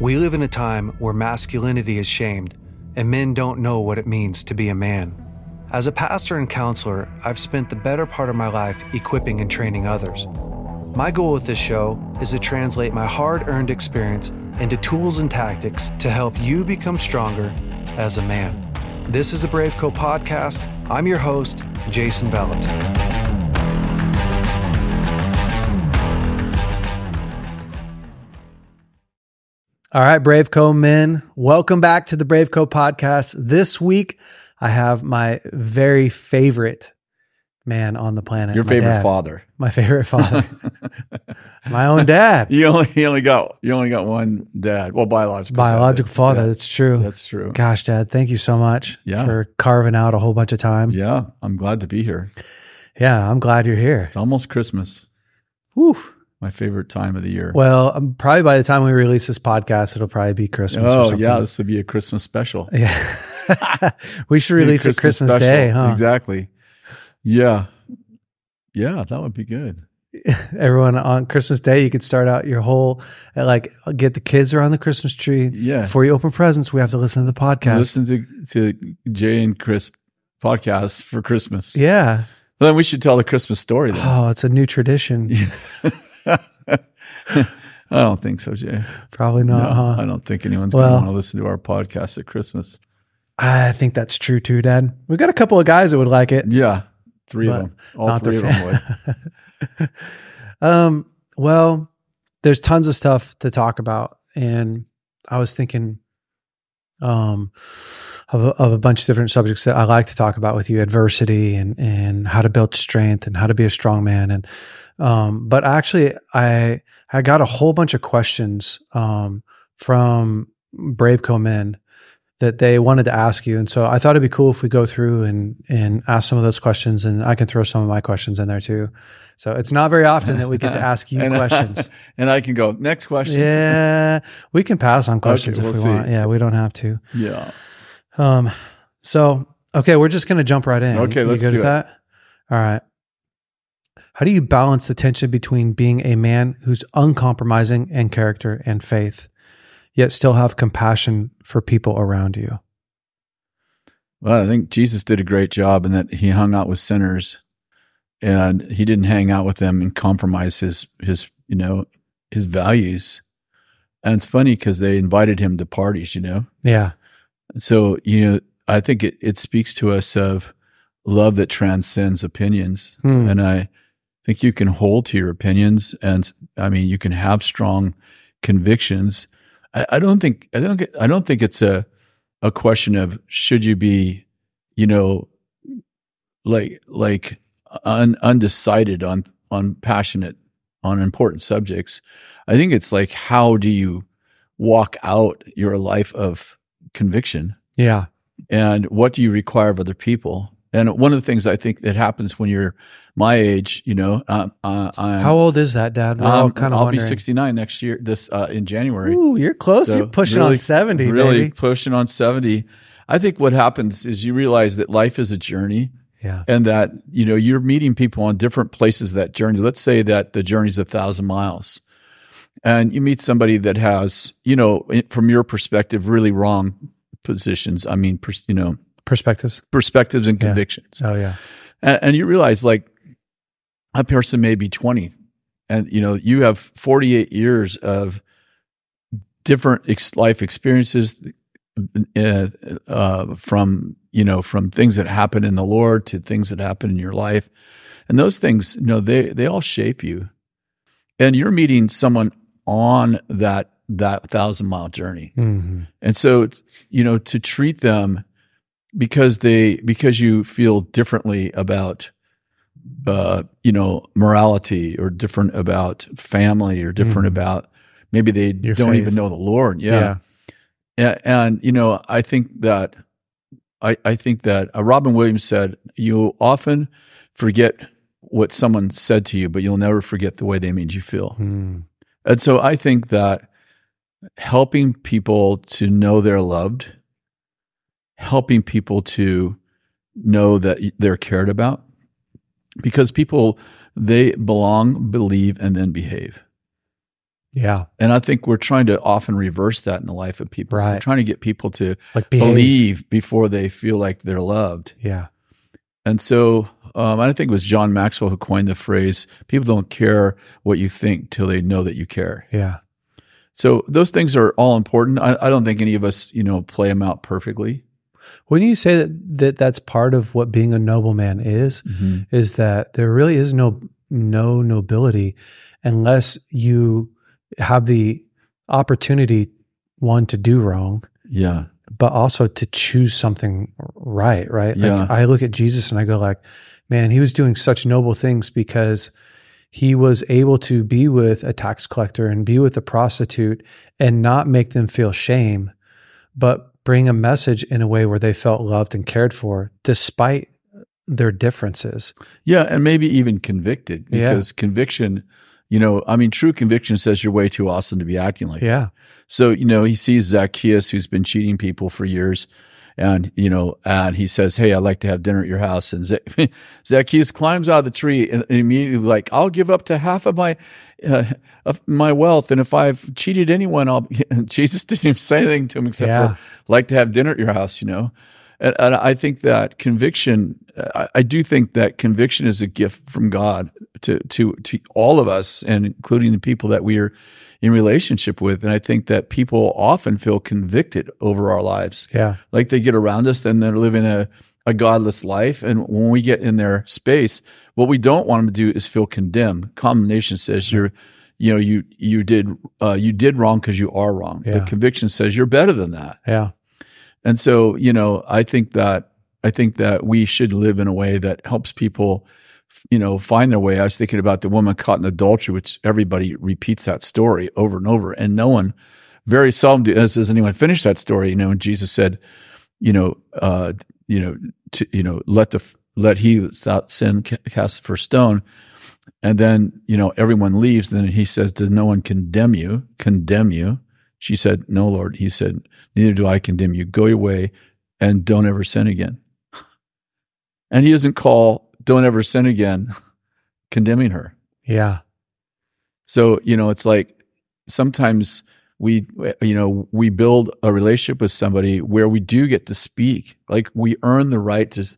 We live in a time where masculinity is shamed and men don't know what it means to be a man. As a pastor and counselor, I've spent the better part of my life equipping and training others. My goal with this show is to translate my hard earned experience into tools and tactics to help you become stronger as a man. This is the Brave Co podcast. I'm your host, Jason Vallotton. All right, Brave Co men, welcome back to the Brave Co podcast. This week, I have my very favorite man on the planet. Your favorite dad. father. My favorite father. my own dad. You only you only got you only got one dad. Well, biological. Biological dad. father. Yeah, That's true. that's true. Gosh, Dad, thank you so much Yeah. for carving out a whole bunch of time. Yeah, I'm glad to be here. Yeah, I'm glad you're here. It's almost Christmas. Woo. My favorite time of the year. Well, um, probably by the time we release this podcast, it'll probably be Christmas. or oh something. yeah, this would be a Christmas special. yeah. we should Be a release it Christmas special. Day, huh? Exactly. Yeah. Yeah, that would be good. Everyone on Christmas Day, you could start out your whole uh, like get the kids around the Christmas tree. Yeah. Before you open presents, we have to listen to the podcast. Listen to to Jay and Kris podcast for Christmas. yeah. Then we should tell the Christmas story then. Oh, it's a new tradition. I don't think so, Jay. Probably not, No, huh? I don't think anyone's Well- going to want to listen to our podcast at Christmas. I think that's true too, Dad. We've got a couple of guys that would like it. Yeah, three of them. All three of them would. um, well, there's tons of stuff to talk about, and I was thinking, um, of a, of a bunch of different subjects that I like to talk about with you: adversity and and how to build strength and how to be a strong man. And um, but actually, I I got a whole bunch of questions um from Brave Co men that they wanted to ask you. And so I thought it'd be cool if we go through and and ask some of those questions and I can throw some of my questions in there too. So it's not very often that we get to ask you and, questions. and I can go next question. yeah. We can pass on questions Okay, if we'll we see. want. Yeah, we don't have to. Yeah. Um so okay, we're just gonna jump right in. Okay, You let's good do that? All right. How do you balance the tension between being a man who's uncompromising in character and faith, yet still have compassion for people around you? Well, I think Jesus did a great job in that he hung out with sinners, and he didn't hang out with them and compromise his his you know his values. And it's funny because they invited him to parties, you know. Yeah. So you know, I think it it speaks to us of love that transcends opinions. Hmm. and I think you can hold to your opinions, and I mean you can have strong convictions. I, I don't think I don't get, I don't think it's a a question of should you be, you know, like like un, undecided on on passionate on important subjects. I think it's like how do you walk out your life of conviction Yeah. and what do you require of other people? And one of the things I think that happens when you're my age, you know, um, uh, I'm, How old is that, Dad? Um, kind of I'll wondering. be 69 next year, this uh, in January. Ooh, you're close. So you're pushing really- on 70, really baby. pushing on 70. I think what happens is you realize that life is a journey Yeah. and that, you know, you're meeting people on different places that journey. Let's say that the journey's a thousand miles and you meet somebody that has, you know, from your perspective, really wrong positions. I mean, pers- you know, Perspectives. perspectives and Yeah. convictions. Oh, yeah. And, and you realize like a person may be 20 and you know, you have 48 years of different ex- life experiences uh, uh, from, you know, from things that happen in the Lord to things that happen in your life. And those things, you know, they, they all shape you. And you're meeting someone on that, that thousand mile journey. hmm And so, you know, to treat them because they because you feel differently about uh you know morality or different about family or different Mhm. about maybe they Your don't faith. even know the Lord. Yeah. And, and you know, I think that I I think that uh, Robin Williams said you often forget what someone said to you, but you'll never forget the way they made you feel. Mm. And so I think that helping people to know they're loved, helping people to know that they're cared about, because people, they belong, believe, and then behave. Yeah. And I think we're trying to often reverse that in the life of people. Right. We're trying to get people to Like behave. believe before they feel like they're loved. Yeah. And so um, I think it was John Maxwell who coined the phrase people don't care what you think till they know that you care. Yeah. So those things are all important. I, I don't think any of us, you know, play them out perfectly. Wouldn't you say that, that that's part of what being a nobleman is? Is that there really is no no nobility unless you have the opportunity one to do wrong, Yeah. But also to choose something right. Right. Yeah. Like I look at Jesus and I go like, man, he was doing such noble things because he was able to be with a tax collector and be with a prostitute and not make them feel shame, but bring a message in a way where they felt loved and cared for despite their differences. Yeah. And maybe even convicted Yeah. because conviction, you know, I mean, true conviction says you're way too awesome to be acting like that. Yeah. So, you know, he sees Zacchaeus who's been cheating people for years. And, you know, and he says, Hey, I'd like to have dinner at your house. And Zac- Zacchaeus climbs out of the tree and immediately like, I'll give up to half of my, uh, of my wealth. And if I've cheated anyone, I'll, Jesus didn't even say anything to him except Yeah. for like to have dinner at your house, you know? And, and I think that conviction, I, I do think that conviction is a gift from God to, to, to all of us and including the people that we are in relationship with. And I think that people often feel convicted over our lives. Yeah. Like they get around us and they're living a, a godless life. And when we get in their space, what we don't want them to do is feel condemned. Condemnation says you're, you know, you, you did, uh, you did wrong because you are wrong. Yeah. But conviction says you're better than that. Yeah. And so, you know, I think that I think that we should live in a way that helps people, you know, find their way. I was thinking about the woman caught in adultery, which everybody repeats that story over and over, and no one, very seldom does, anyone finish that story. You know, and Jesus said, you know, uh, you know, to, you know, let the let he without sin cast the first stone, and then you know everyone leaves. Then he says, "Does no one condemn you? Condemn you?" She said, No, Lord. He said, Neither do I condemn you. Go your way and don't ever sin again. And he doesn't call don't ever sin again condemning her. Yeah. So, you know, it's like sometimes we, you know, we build a relationship with somebody where we do get to speak. Like we earn the right to,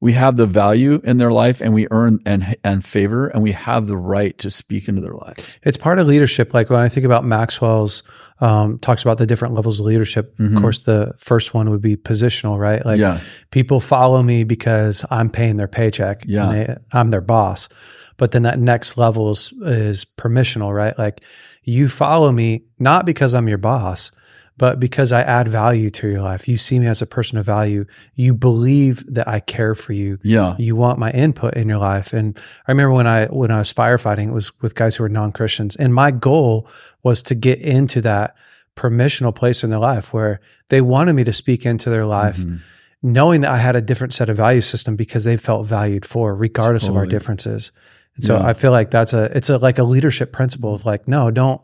we have the value in their life and we earn and, and favor and we have the right to speak into their life It's part of leadership. Like when I think about Maxwell's, um, talks about the different levels of leadership. Mhm. Of course, the first one would be positional, right? Like yeah. people follow me because I'm paying their paycheck. Yeah. And they, I'm their boss. But then that next level is, is permissional, right? Like you follow me not because I'm your boss, but because I add value to your life. You see me as a person of value. You believe that I care for you. Yeah. You want my input in your life. And I remember when I when I was firefighting, it was with guys who were non-Christians. And my goal was to get into that permissional place in their life where they wanted me to speak into their life, Mhm. knowing that I had a different set of value system because they felt valued for, regardless of our differences. And so Yeah. I feel like that's a it's a like a leadership principle of like, no, don't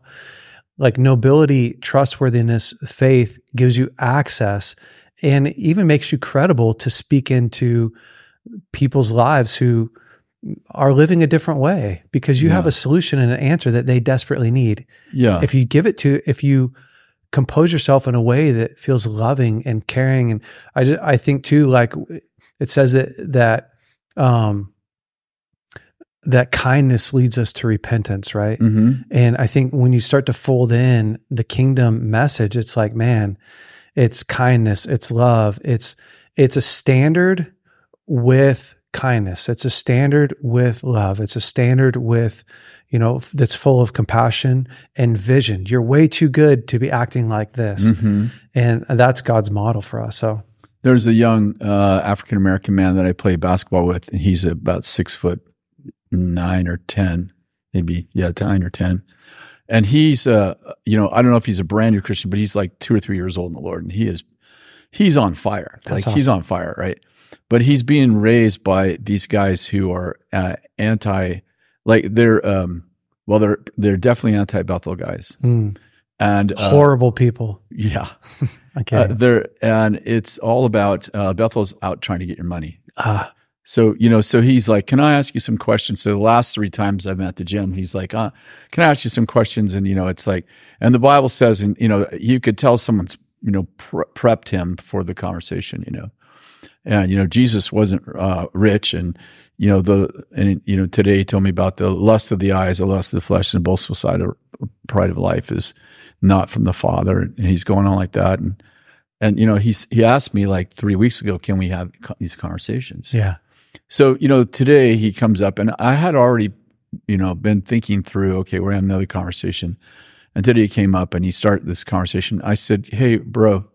like nobility, trustworthiness, faith gives you access and even makes you credible to speak into people's lives who are living a different way because you have a solution and an answer that they desperately need. Yeah. If you give it to, if you compose yourself in a way that feels loving and caring, and I, ju- I think too, like it says that that um, that kindness leads us to repentance, right? hmm And I think when you start to fold in the kingdom message, it's like, man, it's kindness, it's love, it's it's a standard with kindness. It's a standard with love. It's a standard with, you know, that's full of compassion and vision. You're way too good to be acting like this. hmm And that's God's model for us. So There's a young uh, African American man that I play basketball with, and he's about six foot nine or ten, maybe yeah, nine or ten. And he's, uh, you know, I don't know if he's a brand new Christian, but he's like two or three years old in the Lord, and he is, he's on fire. That's like he's on fire, right? But he's being raised by these guys who are uh, anti, like they're, um, well, they're they're definitely anti Bethel guys, mm, and uh, horrible people. yeah, Okay. uh, there, and it's all about uh, Bethel's out trying to get your money. ah, So, you know, so he's like, can I ask you some questions? So the last three times I've at the gym, he's like, uh, can I ask you some questions? And, you know, it's like, and the Bible says, and, you know, you could tell someone's, you know, pre- prepped him for the conversation, you know, and, you know, Jesus wasn't, uh, rich and, you know, the, and, you know, today he told me about the lust of the eyes, the lust of the flesh and the boastful side of pride of life is not from the father. And he's going on like that. And, and, you know, he's, he asked me like three weeks ago, can we have these conversations? Yeah. So, you know, today he comes up and I had already, you know, been thinking through, okay, we're having another conversation. And today he came up and he started this conversation. I said, Hey, bro,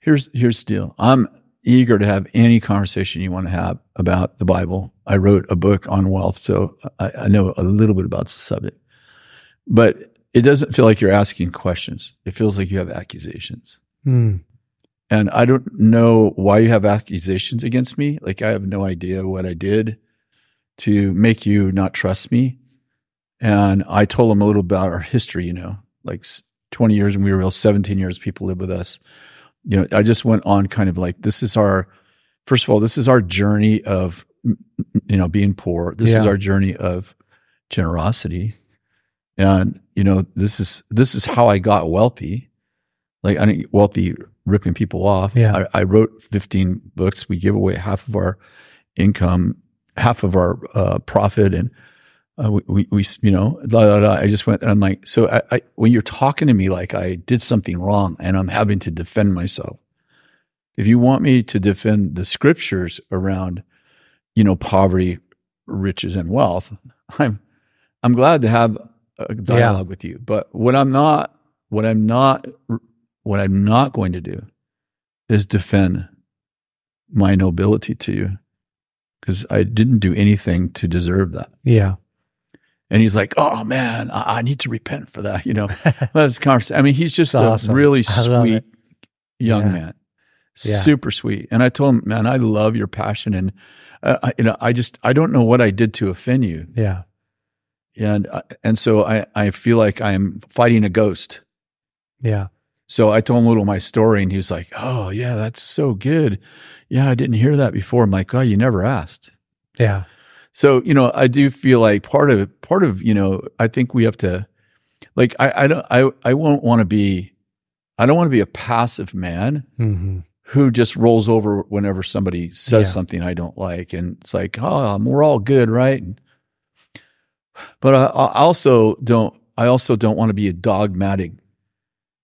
here's, here's the deal. I'm eager to have any conversation you want to have about the Bible. I wrote a book on wealth, so I, I know a little bit about the subject, but it doesn't feel like you're asking questions. It feels like you have accusations. Mm. And I don't know why you have accusations against me. Like I have no idea what I did to make you not trust me. And I told him a little about our history, you know, like 20 years and we were real 17 years people live with us. You know, I just went on kind of like this is our first of all, this is our journey of you know, being poor. This Yeah. is our journey of generosity. And you know, this is this is how I got wealthy. Like I didn't wealthy ripping people off. Yeah. I, I wrote 15 books. We give away half of our income, half of our uh, profit, and uh, we, we, we, you know, la, la, la. I just went and I'm like, so I, I, when you're talking to me like I did something wrong and I'm having to defend myself, if you want me to defend the scriptures around, you know, poverty, riches, and wealth, I'm, I'm glad to have a dialogue with you. But what I'm not, what I'm not, what I'm not going to do is defend my nobility to you because I didn't do anything to deserve that. Yeah. And he's like, "Oh man, I, I need to repent for that." You know, that's conversation. I mean, he's just It's a awesome. really sweet young Yeah. man, Yeah. super sweet. And I told him, "Man, I love your passion, and uh, I, you know, I just I don't know what I did to offend you, Yeah. and uh, and so I I feel like I'm fighting a ghost." Yeah. So I told him a little of my story, and he was like, "Oh yeah, that's so good. Yeah, I didn't hear that before." I'm like, "Oh, you never asked." Yeah. So, you know, I do feel like part of part of, you know, I think we have to like I I don't I I won't want to be I don't want to be a passive man hmm who just rolls over whenever somebody says Yeah. something I don't like and it's like, "Oh, we're all good, right?" But I, I also don't I also don't want to be a dogmatic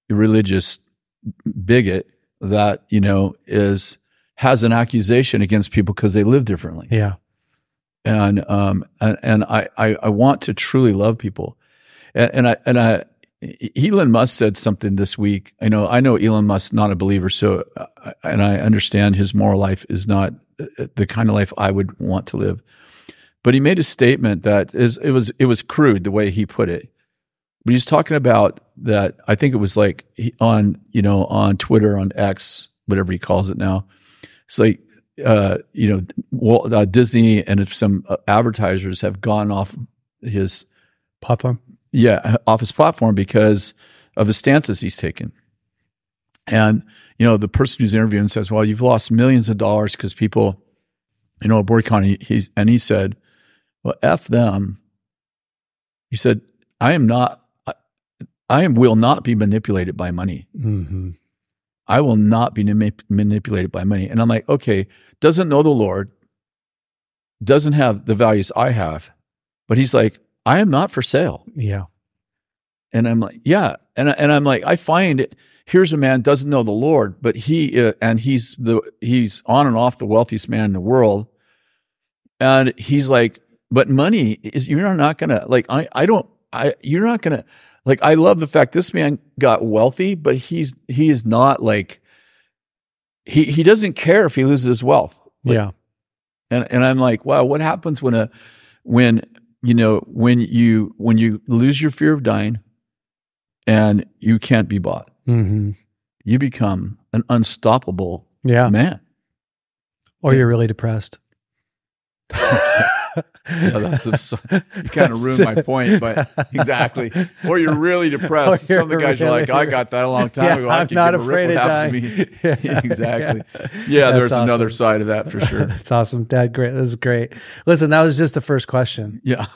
religious bigot that, you know, is has an accusation against people because they live differently Yeah. and um and, and I, I I want to truly love people, and, and I and I Elon Musk said something this week. I know I know Elon Musk not a believer, so uh, and I understand his moral life is not uh, the kind of life I would want to live. But he made a statement that is it was it was crude the way he put it. But he's talking about that. I think it was like on you know on Twitter on X whatever he calls it now. It's like uh, you know, uh, Disney and if some uh, advertisers have gone off his, Platform. yeah, off his platform because of the stances he's taken. And, you know, the person who's interviewing says, well, you've lost millions of dollars because people, you know, boycott. He, he's, and he said, well, F them. He said, I am not, I, will not be manipulated by money. hmm I will not be manip- manipulated by money. And I'm like, okay, doesn't know the Lord, doesn't have the values I have, but he's like, I am not for sale. Yeah. And I'm like, yeah. And, and I'm like, I find it, here's a man doesn't know the Lord, but he, uh, and he's the, he's on and off the wealthiest man in the world. And he's like, but money is, you're not going to like, I, I don't, I, you're not going to, like, I love the fact this man got wealthy, but he's, he is not like, he, he doesn't care if he loses his wealth. Like, yeah. and and I'm like, wow, what happens when a when you know when you when you lose your fear of dying and you can't be bought, hmm you become an unstoppable Yeah. man. Or you're really depressed. Yeah, that's the, you kind of ruined my point, but exactly. Or you're really depressed. Or Some of the guys are like, I got that a long time Yeah, ago. I I'm not afraid rip of what happens dying. to me. Yeah, exactly. yeah. Yeah, That's there's another side of that for sure. That's awesome, Dad. Great. This is great. Listen, that was just the first question. Yeah.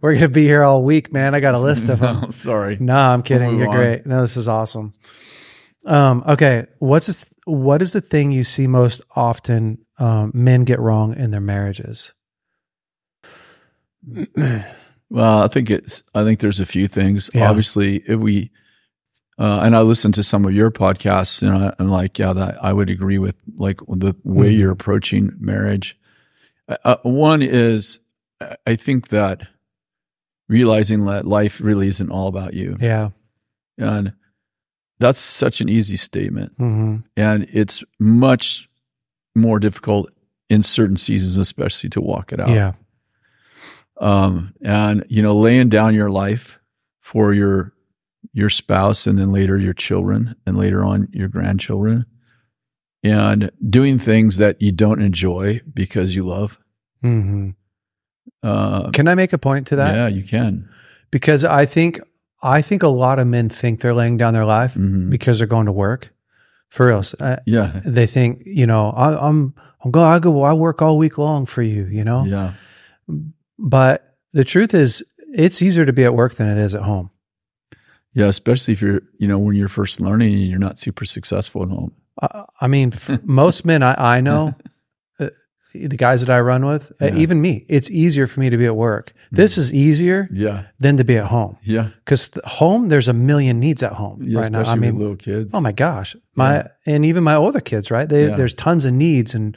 We're gonna be here all week, man. I got a list of them. no, sorry. No, I'm kidding. move You're on. great. No, this is awesome. Um, okay, what's this, what is the thing you see most often um, men get wrong in their marriages? Well, I think it's. I think there's a few things. Yeah. Obviously, if we, uh, and I listened to some of your podcasts, and I, I'm like, yeah, that I would agree with like the way Mhm. you're approaching marriage. Uh, Uh, one is, I- think that realizing that life really isn't all about you, Yeah. and that's such an easy statement, hmm and it's much more difficult in certain seasons, especially to walk it out Yeah. um, and you know laying down your life for your your spouse and then later your children and later on your grandchildren and doing things that you don't enjoy because you love Mm-hmm. uh, Can I make a point to that? yeah you can Because I think I think a lot of men think they're laying down their life Mhm. because they're going to work. For real, uh, yeah they think you know I, I'm I'm go I go I work all week long for you, you know. yeah But the truth is, it's easier to be at work than it is at home. yeah especially if you're you know when you're first learning and you're not super successful at home I, I mean, most men I, I know, the guys that I run with, uh, even me, it's easier for me to be at work. This is easier yeah than to be at home yeah because home, there's a million needs at home yeah right now. I mean, little kids Oh my gosh. My and even my older kids, right? They, Yeah. There's tons of needs and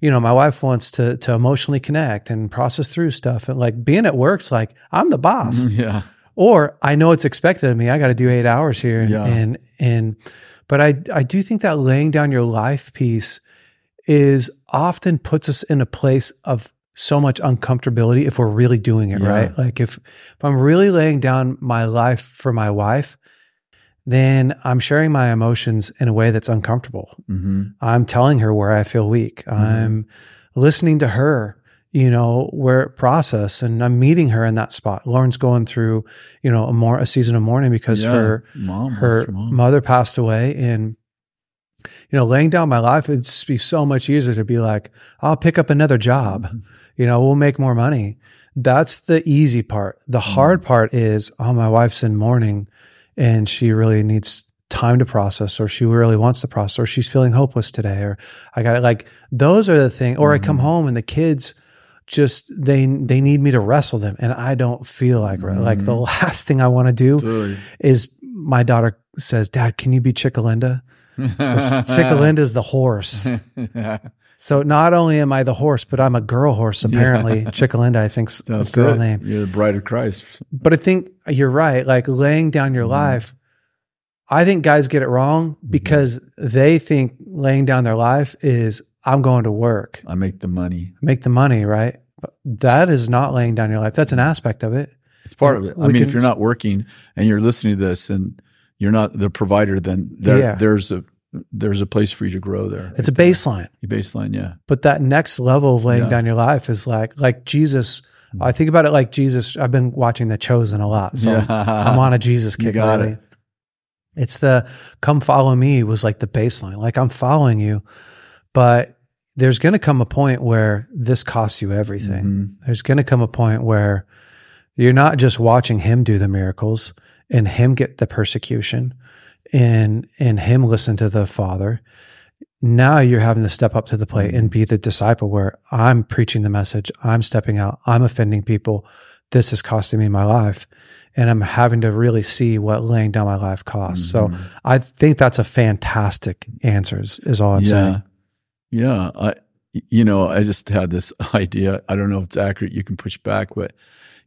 you know, my wife wants to to emotionally connect and process through stuff. And like being at work's like, I'm the boss. yeah Or I know it's expected of me. I got to do eight hours here. And, Yeah. and and but I I do think that laying down your life piece is often puts us in a place of so much uncomfortability if we're really doing it Yeah. right. Like if if I'm really laying down my life for my wife, then I'm sharing my emotions in a way that's uncomfortable. hmm I'm telling her where I feel weak. I'm listening to her, you know, where process and I'm meeting her in that spot. Lauren's going through, you know, a more a season of mourning because yeah. her mom her her mom. mother passed away and you know, laying down my life, it'd be so much easier to be like, I'll pick up another job. Mm-hmm. You know, we'll make more money. That's the easy part. The Mm-hmm. hard part is, oh, my wife's in mourning and she really needs time to process, or she really wants to process, or she's feeling hopeless today, or I got it. Like those are the things. Or I come Mhm. home and the kids just they they need me to wrestle them, and I don't feel like like the last thing I want to do Totally. is my daughter says, "Dad, can you be Chickalinda?" Chickalinda's the horse. So not only am I the horse, but I'm a girl horse. Apparently, Chickalinda, I think's a girl it. name. You're the bride of Christ. But I think you're right. Like laying down your Mhm. life. I think guys get it wrong Mm-hmm. because they think laying down their life is I'm going to work, I make the money. make the money, right? But that is not laying down your life. That's an aspect of it. It's part of it. I We mean, if you're not working and you're listening to this and you're not the provider, then there, Yeah. there's a there's a place for you to grow there. It's a baseline. Your baseline, yeah. But that next level of laying Yeah. down your life is like like Jesus. Mm. I think about it like Jesus. I've been watching The Chosen a lot, so yeah. I'm on a Jesus kick got lately. it. It's the come follow me was like the baseline. Like I'm following you, but there's going to come a point where this costs you everything. Mhm. There's going to come a point where you're not just watching him do the miracles and him get the persecution and and him listen to the father. Now you're having to step up to the plate and be the disciple where I'm preaching the message, I'm stepping out, I'm offending people. This is costing me my life. And I'm having to really see what laying down my life costs. So Mhm. I think that's a fantastic answer is, is all I'm yeah. saying. Yeah. I, you know, I just had this idea. I don't know if it's accurate. You can push back, but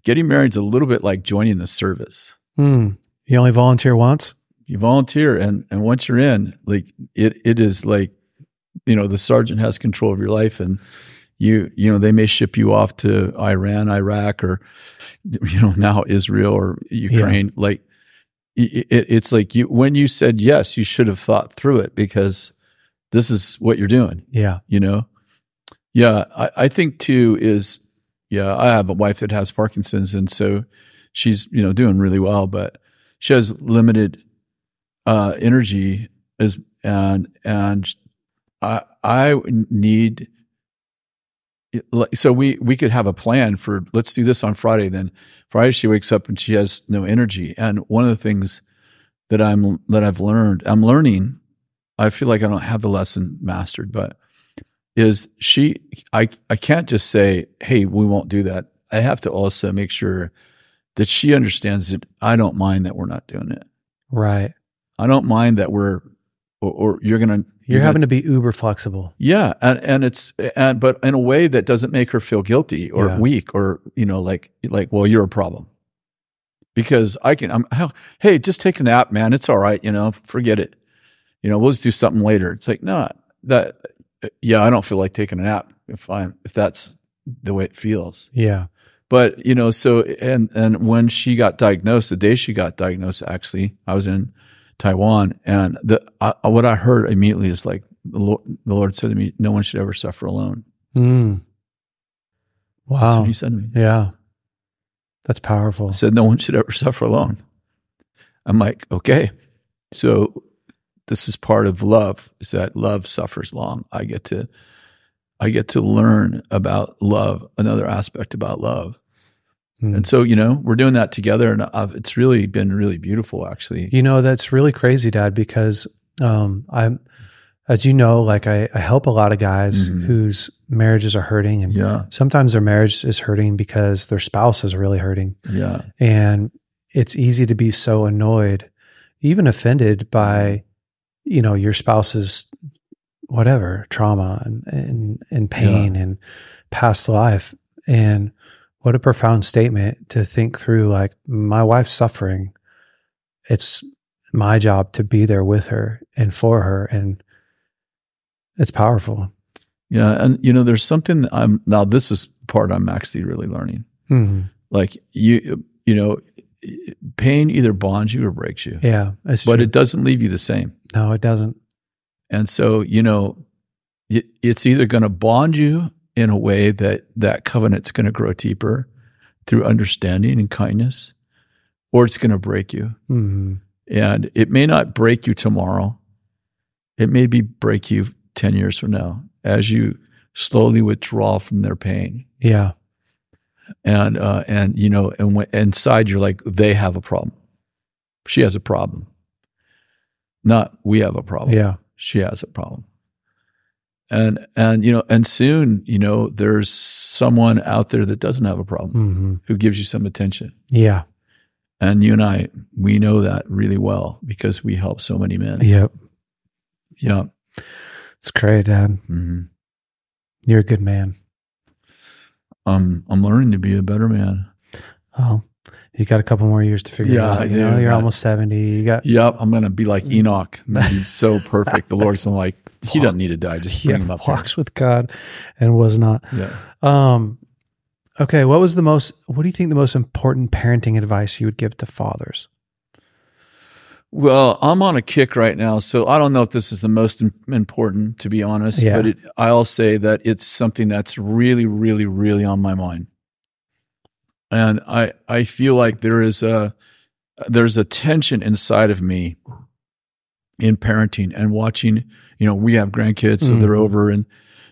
getting married is a little bit like joining the service. Hmm. You only volunteer once? You volunteer, and and once you're in, like it, it is like, you know, the sergeant has control of your life, and you, you know, they may ship you off to Iran, Iraq, or you know now Israel or Ukraine. Like it, it, it's like you when you said yes, you should have thought through it because this is what you're doing. Yeah. you know Yeah, I, I think too is yeah. I have a wife that has Parkinson's, and so she's you know doing really well, but she has limited uh, energy as and and I I need so we we could have a plan for let's do this on Friday. Then Friday she wakes up and she has no energy, and one of the things that I'm that I've learned I'm learning. I feel like I don't have the lesson mastered, but is she I I can't just say, "Hey, we won't do that." I have to also make sure that she understands that I don't mind that we're not doing it. Right. I don't mind that we're or, or you're going to you're, having to be uber flexible. Yeah, and and it's and but in a way that doesn't make her feel guilty or Yeah. weak or you know like like well you're a problem. Because I can I'm hey, just take a nap, man. It's all right, you know, forget it. You know, we'll just do something later. It's like, no, that yeah, I don't feel like taking a nap if I'm if that's the way it feels. Yeah. But you know, so and and when she got diagnosed, the day she got diagnosed, actually, I was in Taiwan, and the I, what I heard immediately is like the Lord, the Lord said to me, "No one should ever suffer alone." Mm. That's Wow. what He said to me. Yeah. That's powerful. He said, "No one should ever suffer alone." I'm like, okay, so this is part of love. Is that love suffers long? I get to, I get to learn about love, another aspect about love. Mm. And so, you know, we're doing that together, and I've, it's really been really beautiful, actually. You know, that's really crazy, Dad, because um, I'm, as you know, like I, I help a lot of guys Mhm. whose marriages are hurting, and Yeah, sometimes their marriage is hurting because their spouse is really hurting, yeah, and it's easy to be so annoyed, even offended by, you know, your spouse's whatever trauma and and, and pain and past life, and what a profound statement to think through. Like my wife's suffering, it's my job to be there with her and for her and it's powerful yeah. And you know, there's something I'm now. This is part I'm actually really learning. Mhm. Like you, you know, pain either bonds you or breaks you, yeah it's but true. it doesn't leave you the same. no it doesn't And so, you know, it, it's either going to bond you in a way that that covenant's going to grow deeper through understanding and kindness, or it's going to break you. Mhm. And it may not break you tomorrow. It may be break you 10 years from now as you slowly withdraw from their pain. yeah And, uh, and, you know, and when, inside you're like, they have a problem. She has a problem. Not we have a problem yeah she has a problem. And and you know, and soon, you know, there's someone out there that doesn't have a problem hmm who gives you some attention. yeah And you and I, we know that really well because we help so many men. yep Yeah. it's great dad hmm you're a good man Um, I'm learning to be a better man. oh you got a couple more years to figure Yeah, it out I you know do. you're I- almost 70 you got Yep. I'm going to be like Enoch. He's so perfect. The Lord's like, he doesn't need to die. Just bring him up here. walks with god and was not Yeah. um okay what was the most what do you think the most important parenting advice you would give to fathers Well, I'm on a kick right now, so I don't know if this is the most important, to be honest. Yeah. But it, I'll say that it's something that's really, really, really on my mind, and I I feel like there is a there's a tension inside of me in parenting and watching. You know, we have grandkids, so Mhm. they're over, and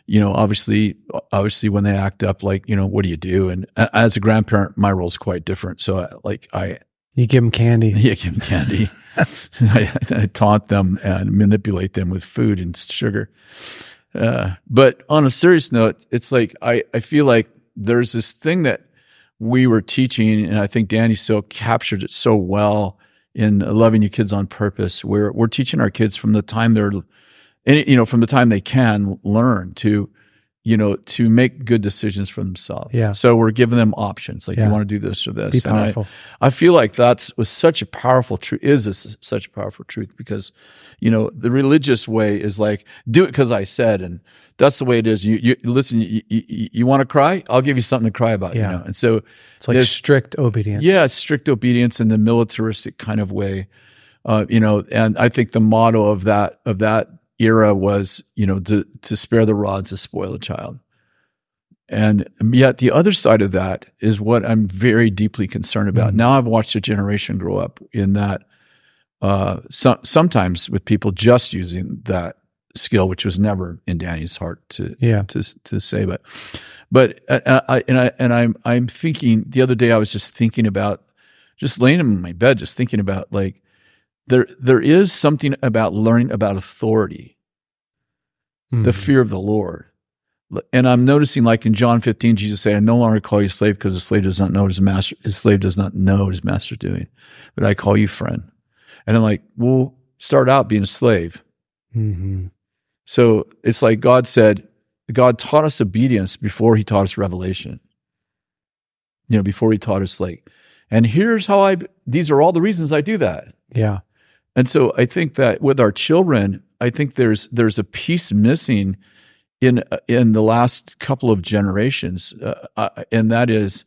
you know, obviously, obviously, when they act up, like you know, what do you do? And as a grandparent, my role is quite different. So, I, like, I you give them candy yeah, give them candy. I, I taunt them and manipulate them with food and sugar. Uh, but on a serious note, it's like I, I feel like there's this thing that we were teaching, and I think Danny so captured it so well in loving your kids on purpose. Where we're teaching our kids from the time they're, any- you know, from the time they can learn to, you know, to make good decisions for themselves. Yeah. So we're giving them options, like Yeah. you want to do this or this. be And I- powerful I feel like that's was such a powerful truth. Is this such a powerful truth? Because, you know, the religious way is like do it because I said, and that's the way it is. You, you listen. You, you, you want to cry? I'll give you something to cry about. Yeah. You know, and so it's like strict obedience yeah, strict obedience in the militaristic kind of way. Uh, you know, and I think the motto of that of that era was, you know, to to spare the rods to spoil a child. And yet the other side of that is what I'm very deeply concerned about. Mhm. Now I've watched a generation grow up in that, uh, so, sometimes with people just using that skill, which was never in Danny's heart to, Yeah. to, to say, but, but, uh, I, and I, and I'm, I'm thinking the other day, I was just thinking about just laying in my bed, just thinking about like, there, there is something about learning about authority the Mhm. fear of the Lord. And I'm noticing, like in John 15, Jesus said, "I no longer call you slave because the slave does not know what his master. His slave does not know what his master is doing, but I call you friend." And I'm like, "Well, start out being a slave." Mhm. So it's like God said, God taught us obedience before He taught us revelation. You know, before He taught us like, and here's how I. These are all the reasons I do that. Yeah. And so I think that with our children, I think there's there's a piece missing in in the last couple of generations, uh, uh, and that is,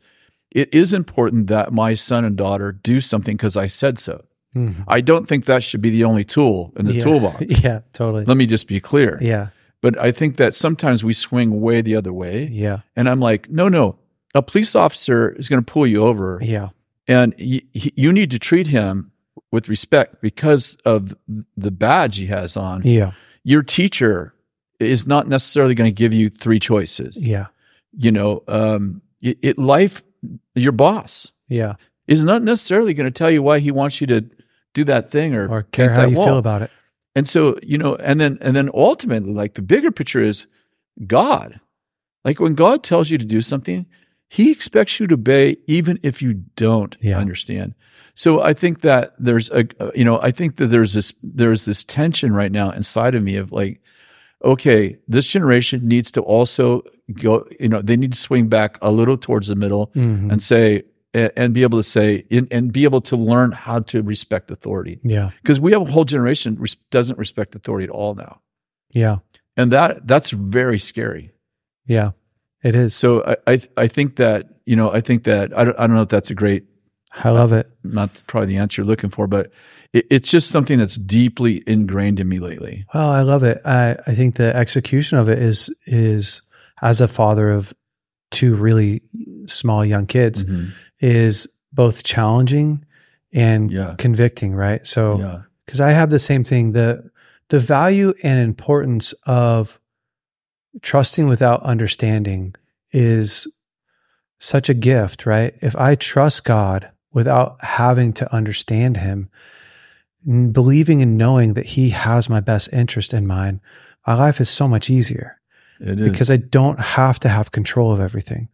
it is important that my son and daughter do something because I said so. Mhm. I don't think that should be the only tool in the yeah. toolbox. Yeah. Totally. Let me just be clear. Yeah. But I think that sometimes we swing way the other way, Yeah. and I'm like, no, no, a police officer is going to pull you over, Yeah. and y- y- you need to treat him with respect because of the badge he has on. Yeah. Your teacher is not necessarily going to give you three choices. Yeah. You know, um, it, it life, your boss Yeah. is not necessarily going to tell you why he wants you to do that thing or, Or care how you wall. feel about it. And so, you know, and then and then ultimately, like the bigger picture is God. Like when God tells you to do something, He expects you to obey, even if you don't Yeah. understand. So I think that there's a, you know, I think that there's this there's this tension right now inside of me of like, okay, this generation needs to also go, you know, they need to swing back a little towards the middle Mhm. and say and be able to say and, and be able to learn how to respect authority yeah. because we have a whole generation res- doesn't respect authority at all now Yeah. and that that's very scary Yeah. It is. so i i, I think that you know i think that I don't, I don't know if that's a great I love it. not probably the answer you're looking for but it, it's just something that's deeply ingrained in me lately Well, I love it. I, I think the execution of it is is as a father of two really small young kids Mhm. is both challenging and Yeah. convicting, right? So yeah because I have the same thing the the value and importance of trusting without understanding is such a gift, right? If I trust God without having to understand Him, believing and knowing that He has my best interest in mind, my life is so much easier it is because I don't have to have control of everything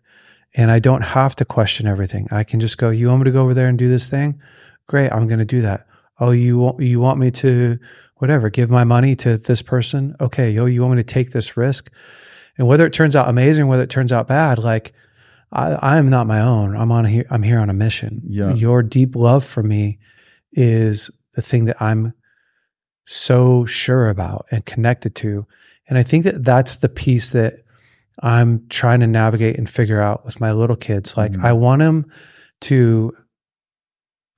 and I don't have to question everything. I can just go, you want me to go over there and do this thing? Great. I'm going to do that. Oh, you want, you want me to whatever, give my money to this person? Okay. Yo, you want me to take this risk? And whether it turns out amazing, whether it turns out bad, like I, I am not my own. I'm on here. I'm here on a mission. Yeah. Your deep love for me is the thing that I'm so sure about and connected to. And I think that that's the piece that I'm trying to navigate and figure out with my little kids. Like Mhm. I want them to,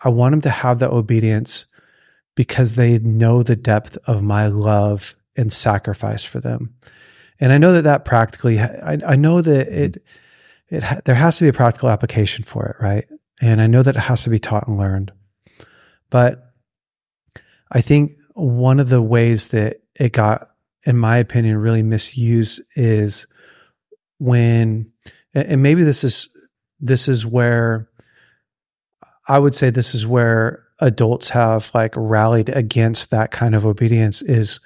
I want them to have that obedience because they know the depth of my love and sacrifice for them. And I know that that practically, I, I know that it, it, ha- there has to be a practical application for it, right? And I know that it has to be taught and learned. But I think one of the ways that it got, in my opinion, really misused is when, and maybe this is, this is where I would say this is where adults have like rallied against that kind of obedience is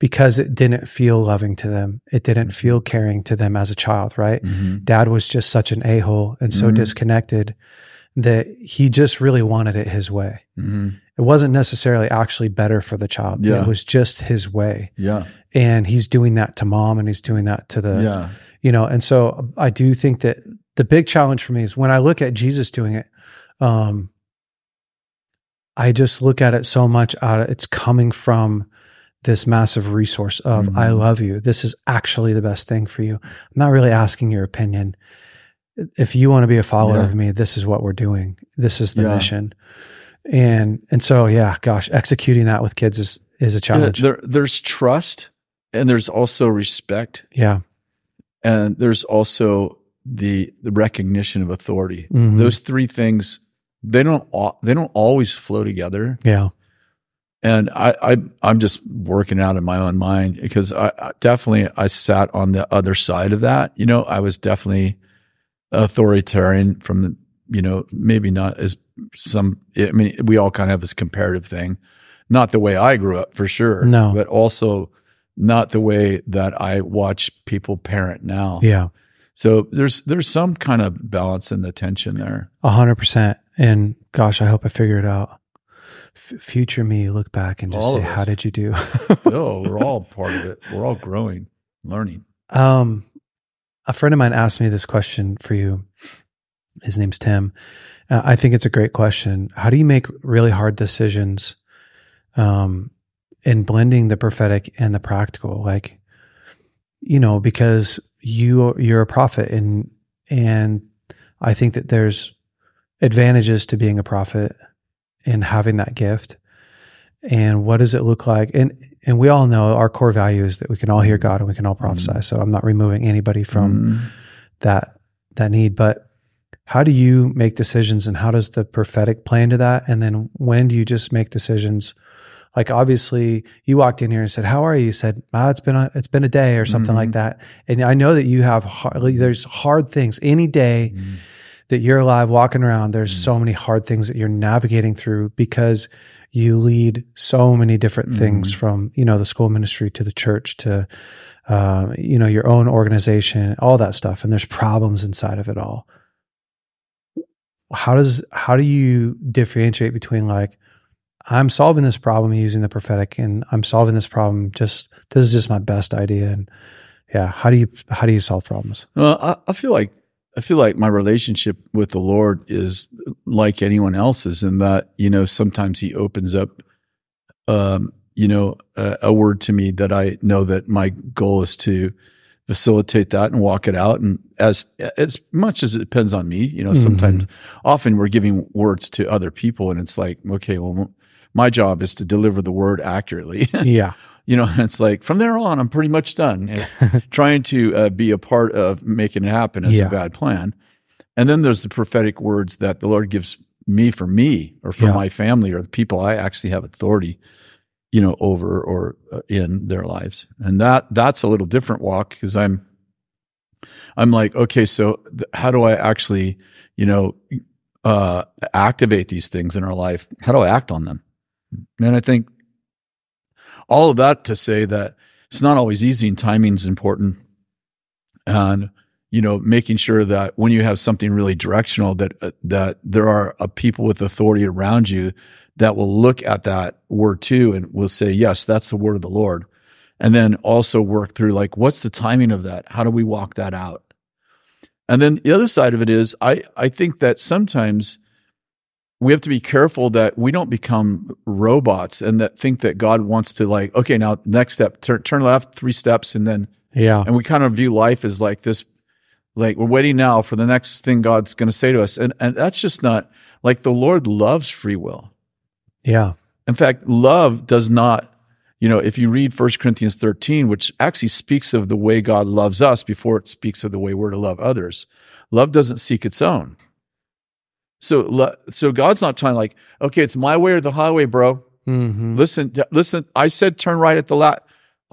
because it didn't feel loving to them. It didn't feel caring to them as a child, right? Mhm. Dad was just such an a hole and so Mhm. disconnected that he just really wanted it his way. Mhm. It wasn't necessarily actually better for the child. Yeah. It was just his way. yeah And he's doing that to mom and he's doing that to the, yeah you know, and so I do think that the big challenge for me is when I look at Jesus doing it, um, I just look at it so much out of it's coming from this massive resource of Mhm. I love you. This is actually the best thing for you. I'm not really asking your opinion. If you want to be a follower Yeah. of me, this is what we're doing. This is the Yeah. mission. And and so yeah, gosh, executing that with kids is is a Yeah, challenge. there, there's trust and there's also respect yeah. and there's also the the recognition of authority. Mhm. Those three things they don't they don't always flow together. yeah. And I, I I'm just working out in my own mind because I, I definitely I sat on the other side of that. You know, I was definitely authoritarian from the, you know maybe not as some. I mean, we all kind of have this comparative thing, not the way I grew up for sure. No. but also not the way that I watch people parent now. Yeah. So there's there's some kind of balance in the tension there. A hundred percent. And gosh, I hope I figure it out. F- future me, look back and just All say, how did you do? Oh, we're all part of it. We're all growing, learning. Um, a friend of mine asked me this question for you. His name's Tim. Uh, I think it's a great question. How do you make really hard decisions, um, in blending the prophetic and the practical? Like, you know, because you you're a prophet, and and I think that there's advantages to being a prophet and having that gift. And what does it look like? And and we all know our core value is that we can all hear God and we can all prophesy. So I'm not removing anybody from Mm. that that need, but how do you make decisions and how does the prophetic play into that? And then when do you just make decisions? Like obviously you walked in here and said, "How are you?" You said, "Ah, it's been a it's been a day or something like that." And I know that you have hard, there's hard things any day Mm. That you're alive walking around there's so many hard things that you're navigating through because you lead so many different things Mhm. from you know the school ministry to the church to uh, you know your own organization all that stuff and there's problems inside of it all. How does how do you differentiate between like i'm solving this problem using the prophetic and i'm solving this problem just this is just my best idea and yeah how do you how do you solve problems? Well, I, I feel like I feel like my relationship with the Lord is like anyone else's in that you know sometimes He opens up, um, you know, a, a word to me that I know that my goal is to facilitate that and walk it out, and as as much as it depends on me, you know, sometimes often we're giving words to other people, and it's like, okay, well, my job is to deliver the word accurately. yeah you know, it's like from there on, I'm pretty much done. Trying to uh, be a part of making it happen is Yeah. a bad plan. And then there's the prophetic words that the Lord gives me for me or for Yeah. my family or the people I actually have authority, you know, over or uh, in their lives. And that that's a little different walk because I'm I'm like, okay, so th- how do I actually, you know, uh, activate these things in our life? How do I act on them? And I think all of that to say that it's not always easy and timing's important. And, you know, making sure that when you have something really directional that, uh, that there are uh, people with authority around you that will look at that word too and will say, yes, that's the word of the Lord. And then also work through like, what's the timing of that? How do we walk that out? And then the other side of it is, I, I think that sometimes we have to be careful that we don't become robots and that think that God wants to like, okay, now next step, turn, turn left three steps. And then, yeah and we kind of view life as like this, like we're waiting now for the next thing God's going to say to us. And, and that's just not like the Lord loves free will. yeah In fact, love does not, you know, if you read 1 Corinthians 13, which actually speaks of the way God loves us before it speaks of the way we're to love others, love doesn't seek its own. So, so God's not trying like, okay, it's my way or the highway, bro. hmm Listen, listen, I said turn right at the lot.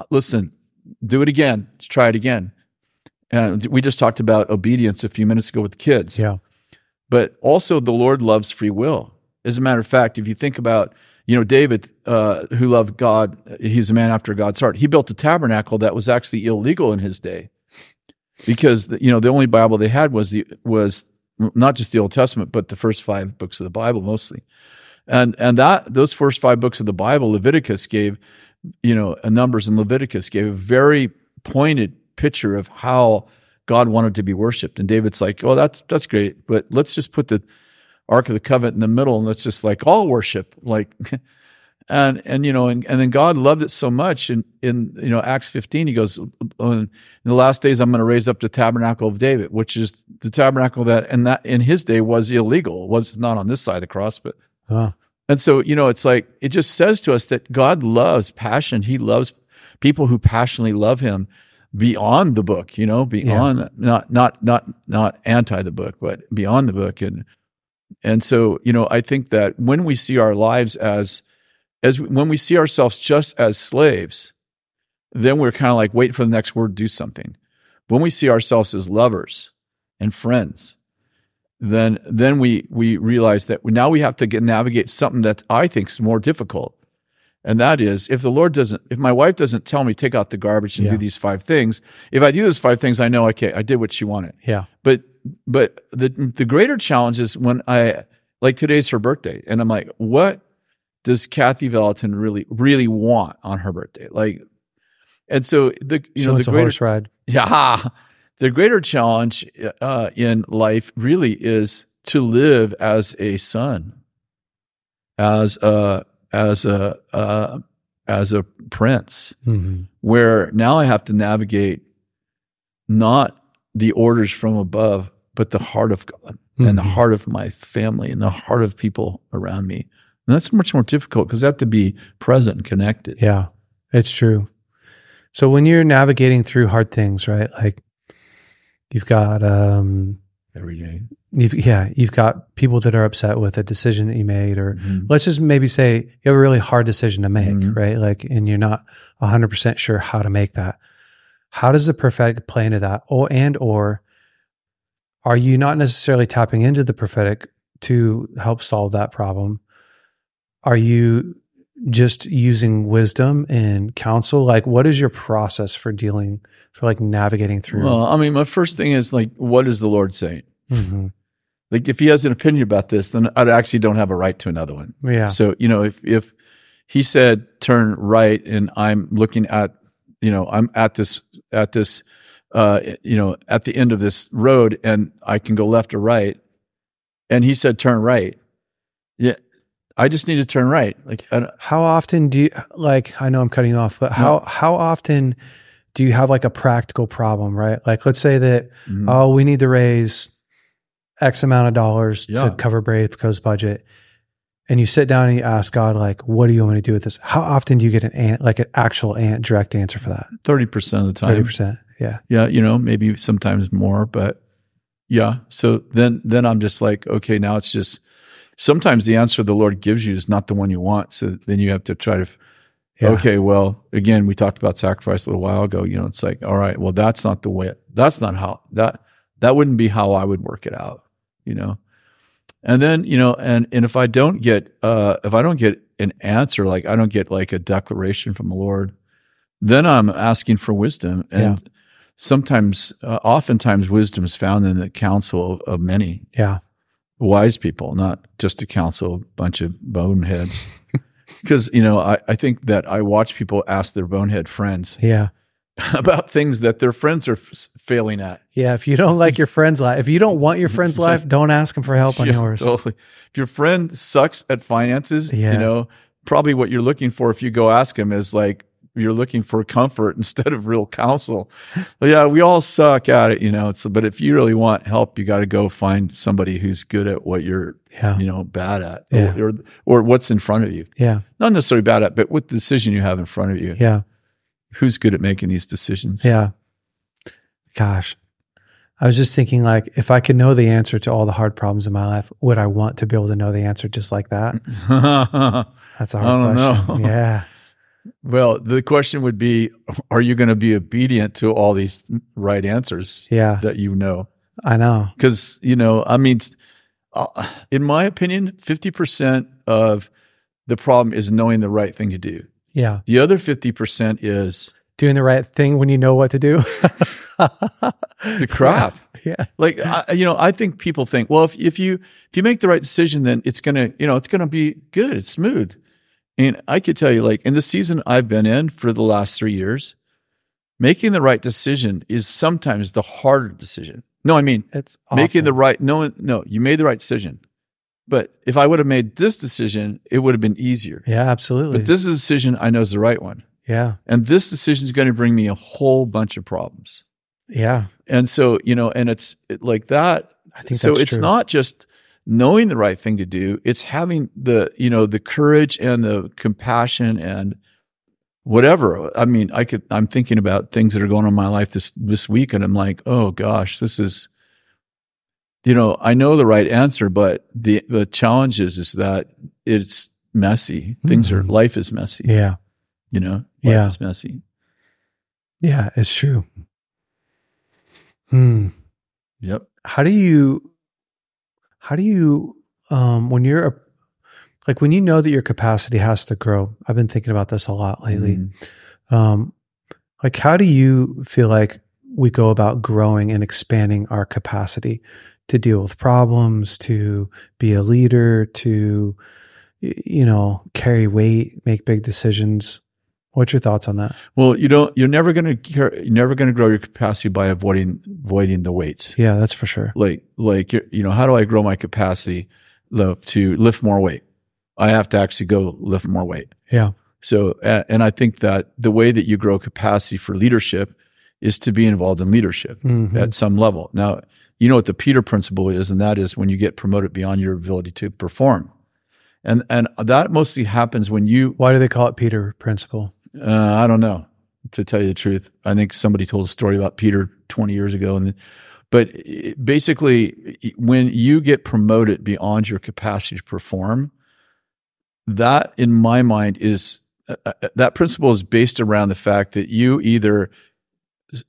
Listen, do it again. Let's try it again. And we just talked about obedience a few minutes ago with the kids yeah but also the Lord loves free will. As a matter of fact, if you think about, you know, David, uh, who loved God, he's a man after God's heart. He built a tabernacle that was actually illegal in his day, because the, you know the only Bible they had was the was not just the Old Testament, but the first five books of the Bible mostly, and and that those first five books of the Bible, Leviticus gave, you know, uh, Numbers and Leviticus gave a very pointed picture of how God wanted to be worshipped. And David's like, oh, that's that's great, but let's just put the Ark of the Covenant in the middle and let's just like all worship. Like and and you know, and, and then God loved it so much in in you know Acts 15, he goes, "Oh, in the last days I'm going to raise up the tabernacle of David, which is the tabernacle that and that in his day was illegal. Was not on this side of the cross, but and so, you know, it's like, it just says to us that God loves passion. He loves people who passionately love him. beyond the book, you know, beyond not not not not anti the book, but beyond the book and and so, you know, I think that when we see our lives as as when we see ourselves just as slaves, then we're kind of like wait for the next word to do something. When we see ourselves as lovers and friends, then then we we realize that now we have to get, navigate something that I think is more difficult. And that is if the Lord doesn't if my wife doesn't tell me take out the garbage and Yeah. do these five things, if I do those five things, I know okay, I did what she wanted. Yeah. But but the the greater challenge is when I like today's her birthday, and I'm like, what does Kathy Vallotton really really want on her birthday? Like, and so the you She know the greater ride. yeah the greater challenge uh, in life really is to live as a son, as a as a uh, as a prince hmm where now I have to navigate not the orders from above, but the heart of God and the Mhm. heart of my family and the heart of people around me. And that's much more difficult because I have to be present and connected. Yeah, it's true. So when you're navigating through hard things, right? Like you've got, um, Every day. you've, yeah, you've got people that are upset with a decision that you made, or Mhm. let's just maybe say you have a really hard decision to make, Mhm. right? Like, and you're not 100% sure how to make that. How does the prophetic play into that? Or, and, or are you not necessarily tapping into the prophetic to help solve that problem? Are you just using wisdom and counsel? Like, what is your process for dealing, for like navigating through? Well, I mean, my first thing is like, what is the Lord saying? Mhm. Like, if He has an opinion about this, then I actually don't have a right to another one. Yeah. So, you know, if, if he said turn right and I'm looking at, you know, I'm at this, at this, uh, you know, at the end of this road and I can go left or right. And he said turn right. I just need to turn right. Like, I don't, How often do you like I know I'm cutting off, but how how often do you have like a practical problem, right? Like let's say that Mhm. oh, we need to raise X amount of dollars Yeah. to cover BraveCo's budget. And you sit down and you ask God, like, what do you want me to do with this? How often do you get an ant, like an actual ant direct answer for that? 30% of the time. Thirty percent. Yeah. Yeah, you know, maybe sometimes more, but yeah. So then then I'm just like, okay, now it's just sometimes the answer the Lord gives you is not the one you want. So then you have to try to Yeah. okay, well, again, we talked about sacrifice a little while ago. You know, it's like, all right, well, that's not the way that's not how that that wouldn't be how I would work it out, you know. And then, you know, and and if I don't get uh if I don't get an answer, like I don't get like a declaration from the Lord, then I'm asking for wisdom. And sometimes, uh, oftentimes, wisdom is found in the counsel of, of many Yeah. Wise people, not just to counsel a bunch of boneheads. Because, you know, I, I think that I watch people ask their bonehead friends Yeah. about things that their friends are f- failing at. Yeah. If you don't like your friend's life, if you don't want your friend's life, don't ask them for help on Yeah, yours. totally. If your friend sucks at finances, Yeah. you know, probably what you're looking for if you go ask him is like, you're looking for comfort instead of real counsel. But yeah, we all suck at it, you know. It's, but if you really want help, you got to go find somebody who's good at what you're, Yeah. you know, bad at, Yeah. or, or or what's in front of you. Yeah. Not necessarily bad at, but what decision you have in front of you. Yeah. Who's good at making these decisions? Yeah. Gosh. I was just thinking like if I could know the answer to all the hard problems in my life, would I want to be able to know the answer just like that? That's a hard I don't question. know. Yeah. well, the question would be: Are you going to be obedient to all these right answers Yeah. that you know? I know. because you know i mean uh, in my opinion 50% of the problem is knowing the right thing to do Yeah. the other 50% is Doing the right thing when you know what to do. the crap Yeah. like I, you know i think people think well if, if you if you make the right decision then it's gonna you know it's gonna be good it's smooth and i could tell you like in the season i've been in for the last three years making the right decision is sometimes the harder decision no i mean It's making the right no no you made the right decision but if i would have made this decision it would have been easier Yeah, absolutely. but this is a decision i know is the right one yeah. and this decision is going to bring me a whole bunch of problems Yeah. and so you know and it's it, like that I think so it's true. not just knowing the right thing to do it's having the you know the courage and the compassion and whatever. I mean, I could, I'm thinking about things that are going on in my life this, this week and I'm like, oh gosh, this is, you know, I know the right answer, but the, the challenge is, is that it's messy. Things are, Mhm. life is messy, Yeah. you know, life Yeah. is messy. Yeah. It's true. Hmm. Yep. how do you how do you um when you're a, like when you know that your capacity has to grow i've been thinking about this a lot lately Mm. um like how do you feel like we go about growing and expanding our capacity to deal with problems to be a leader to you know carry weight make big decisions what's your thoughts on that? Well, you don't, you're never going to, you're never to grow your capacity by avoiding, avoiding the weights. yeah that's for sure. Like like you you know how do i grow my capacity to lift more weight? I have to actually go lift more weight. Yeah. So and i think that the way that you grow capacity for leadership is to be involved in leadership Mhm. at some level. Now you know what the peter principle is and that is when you get promoted beyond your ability to perform. And and that mostly happens when you why do they call it peter principle uh, I don't know, to tell you the truth. I think somebody told a story about Peter 20 years ago. And, but it- basically, when you get promoted beyond your capacity to perform, that in my mind is uh, that principle is based around the fact that you either,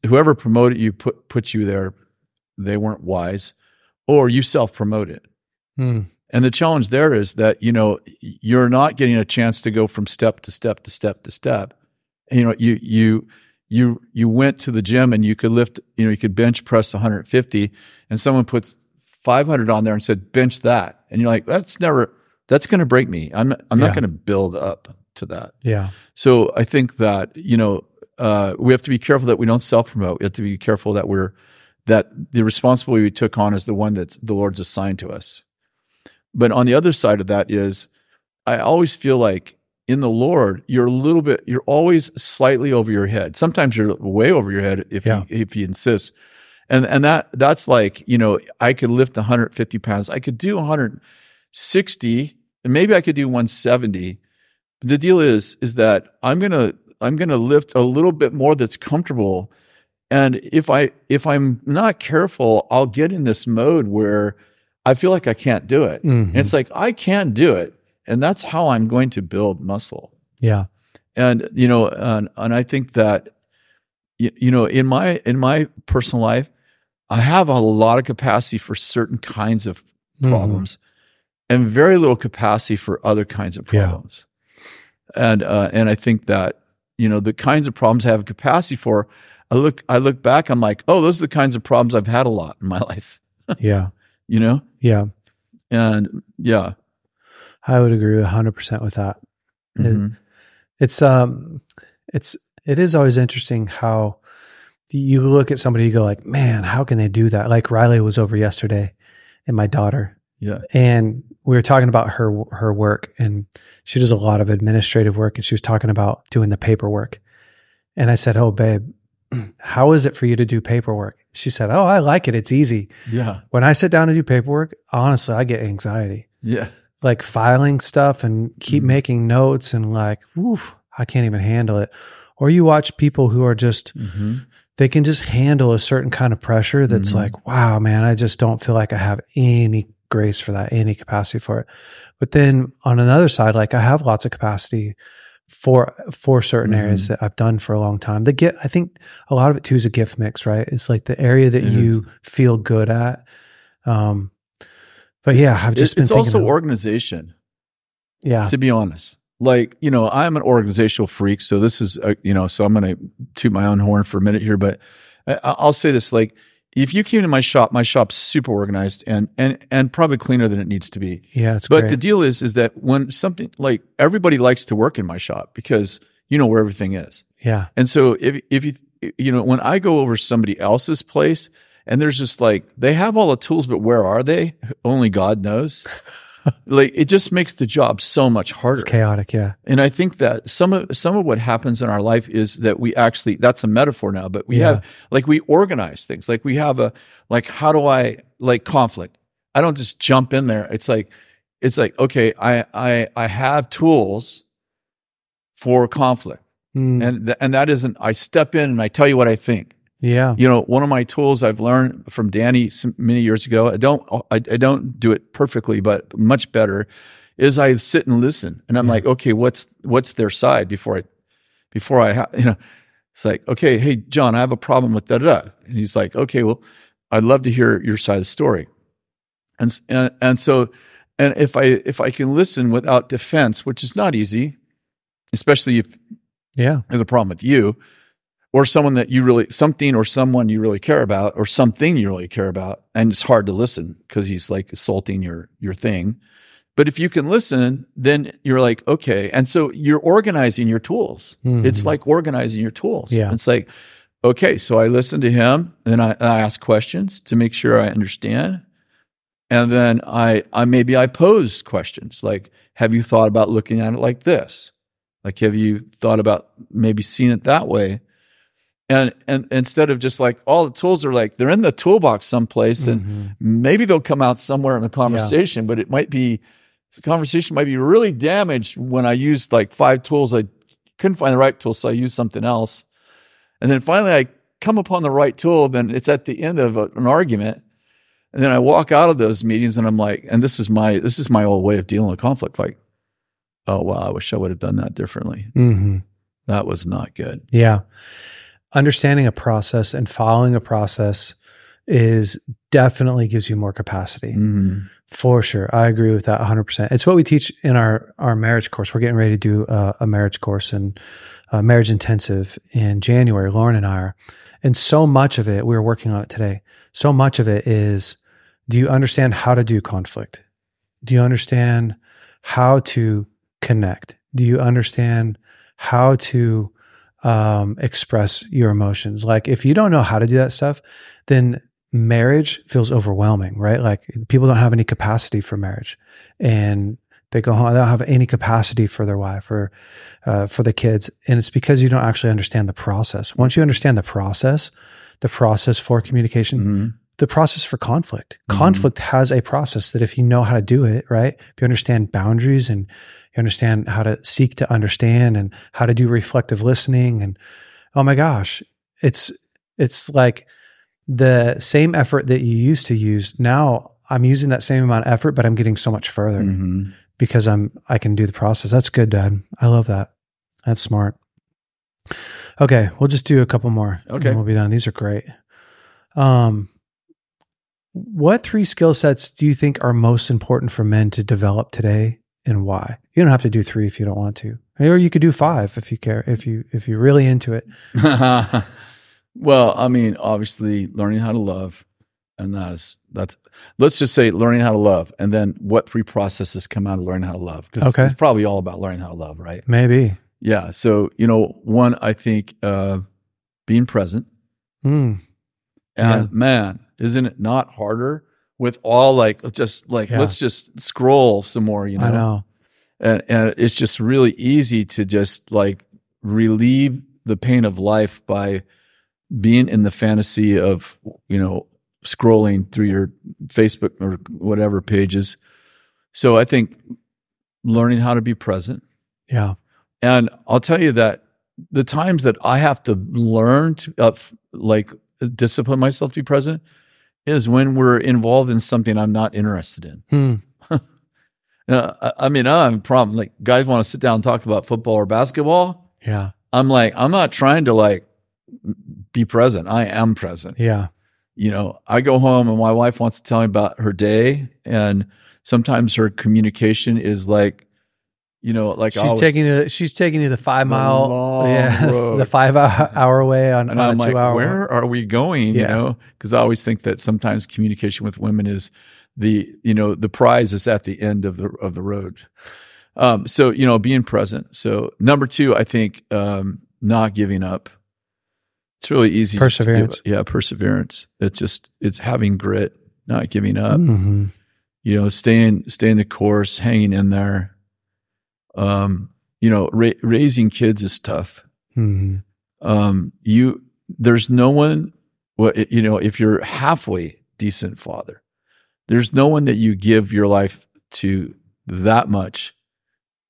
whoever promoted you, put, put you there, they weren't wise, or you self promoted. Hmm. And the challenge there is that, you know, you're not getting a chance to go from step to step to step to step. And, you know, you, you, you, you went to the gym and you could lift, you know, you could bench press 150 and someone puts 500 on there and said, bench that. And you're like, that's never, that's going to break me. I'm, I'm Yeah. not going to build up to that. yeah So I think that, you know, uh, we have to be careful that we don't self promote. We have to be careful that we're, that the responsibility we took on is the one that the Lord's assigned to us. But on the other side of that is, I always feel like in the Lord, you're a little bit, you're always slightly over your head. Sometimes you're way over your head if Yeah. you, if you insist. And, and that, that's like, you know, I could lift 150 pounds. I could do 160 and maybe I could do 170. But The deal is, is that I'm going to, I'm going to lift a little bit more that's comfortable. And if I, if I'm not careful, I'll get in this mode where I feel like I can't do it. Mhm. And it's like, I can do it. And that's how I'm going to build muscle. yeah And, you know, and, and I think that, you, you know, in my, in my personal life, I have a lot of capacity for certain kinds of Mhm. problems and very little capacity for other kinds of Yeah. problems. And, uh, and I think that, you know, the kinds of problems I have capacity for, I look, I look back, I'm like, oh, those are the kinds of problems I've had a lot in my life, yeah you know? yeah And yeah. I would agree 100% with that. It- Mhm. It's um it's it is always interesting how you look at somebody you go like, "Man, how can they do that?" Like Riley was over yesterday and my daughter Yeah. and we were talking about her her work and she does a lot of administrative work and she was talking about doing the paperwork. And I said, "Oh, babe, how is it for you to do paperwork?" She said, "Oh, I like it. It's easy." Yeah. When I sit down to do paperwork, honestly, I get anxiety. Yeah. like filing stuff and keep Mhm. making notes and like, oof, I can't even handle it. Or you watch people who are just, hmm they can just handle a certain kind of pressure that's Mhm. like, wow, man, I just don't feel like I have any grace for that, any capacity for it. But then on another side, like I have lots of capacity for for certain Mhm. areas that I've done for a long time. The get I think a lot of it too is a gift mix, right? It's like the area that It you feel good at. Um but yeah, I've just It- been it's also of- organization. yeah. to be honest. Like, you know, I'm an organizational freak. So this is, uh, you know, so I'm going to toot my own horn for a minute here, but I, I'll say this, like, if you came to my shop, my shop's super organized and, and, and probably cleaner than it needs to be. Yeah, it's But great. the deal is, is that when something like everybody likes to work in my shop because you know where everything is. yeah. And so if, if you, you know, when I go over somebody else's place and there's just like, they have all the tools, but where are they? Only God knows. like it just makes the job so much harder. It's chaotic. Yeah. And I think that some of some of what happens in our life is that we actually that's a metaphor now, but we Yeah. have like we organize things. Like we have a like how do I like conflict? I don't just jump in there. It's like it's like okay, I I I have tools for conflict. Mm. And, th- and that isn't, I step in and I tell you what I think. Yeah. You know, one of my tools I've learned from Danny many years ago, I don't, I, I don't do it perfectly, but much better is I sit and listen and I'm Yeah. like, okay, what's, what's their side before I, before I, ha- you know, it's like, okay, hey, John, I have a problem with da da. And he's like, okay, well, I'd love to hear your side of the story. And, and, and so, and if I, if I can listen without defense, which is not easy, especially if Yeah. there's a problem with you or someone that you really something or someone you really care about or something you really care about. And it's hard to listen because he's like assaulting your your thing. But if you can listen then you're like okay. And so you're organizing your tools. It's Mhm. like organizing your tools. Yeah. it's like okay so i listen to him and I, I ask questions to make sure i understand. And then i i maybe i pose questions like have you thought about looking at it like this? Like, have you thought about maybe seeing it that way? And and instead of just like all the tools are like they're in the toolbox someplace, and Mhm. maybe they'll come out somewhere in the conversation, but it might be the conversation might be really damaged when I used like five tools. I couldn't find the right tool, so I used something else. And then finally, I come upon the right tool. Then it's at the end of a, an argument, and then I walk out of those meetings, and I'm like, and this is my this is my old way of dealing with conflict. Like, oh wow, I wish I would have done that differently. Mhm. That was not good. Yeah. Understanding a process and following a process is definitely gives you more capacity. Mm-hmm. For sure. I agree with that 100%. It's what we teach in our, our marriage course. We're getting ready to do a, a marriage course and uh, marriage intensive in January. Lauren and I are. And so much of it, we were working on it today. So much of it is do you understand how to do conflict? Do you understand how to connect? Do you understand how to um, express your emotions? Like, if you don't know how to do that stuff, then marriage feels overwhelming, right? Like people don't have any capacity for marriage and they go home, they don't have any capacity for their wife or uh, for the kids. And it's because you don't actually understand the process. Once you understand the process, the process for communication, Mm-hmm. The process for conflict. Mhm. Conflict has a process that if you know how to do it, right? If you understand boundaries and you understand how to seek to understand and how to do reflective listening and oh my gosh, it's it's like the same effort that you used to use. Now I'm using that same amount of effort, but I'm getting so much further Mm-hmm. because I'm I can do the process. That's good, Dad. I love that. That's smart. Okay, we'll just do a couple more. and Okay. we'll be done. These are great. Um, what three skill sets do you think are most important for men to develop today, and why? You don't have to do three if you don't want to, or you could do five if you care. If you if you're really into it. well, I mean, obviously, learning how to love, and that is that's. Let's just say learning how to love, and then what three processes come out of learning how to love? Because Okay. it's probably all about learning how to love, right? Maybe. Yeah. So you know, one, I think uh, being present, Mm, and Yeah. man, isn't it not harder with all like just like Yeah. let's just scroll some more, you know? I know. and and it's just really easy to just like relieve the pain of life by being in the fantasy of you know scrolling through your Facebook or whatever pages. So I think learning how to be present, Yeah. and I'll tell you that the times that I have to learn to uh, like discipline myself to be present is when we're involved in something I'm not interested in. Hmm. Uh, I, I mean, I don't have a problem. Like guys want to sit down and talk about football or basketball. Yeah. I'm like, I'm not trying to like be present. I am present. Yeah. You know, I go home and my wife wants to tell me about her day, and sometimes her communication is like, you know, like she's always- taking you. She's taking you the five The mile, yeah, road. the five hour, way on, and on I'm a like, two hour. where are we going? You know, because I always think that sometimes communication with women is the you know the prize is at the end of the of the road. Um, so you know, being present. So number two, I think um, not giving up. It's really easy. Perseverance. yeah, perseverance. It's just it's having grit, not giving up. Mhm. You know, staying staying the course, hanging in there. Um, you know, ra- raising kids is tough Mhm. um, you there's no one well you know if you're halfway decent father there's no one that you give your life to that much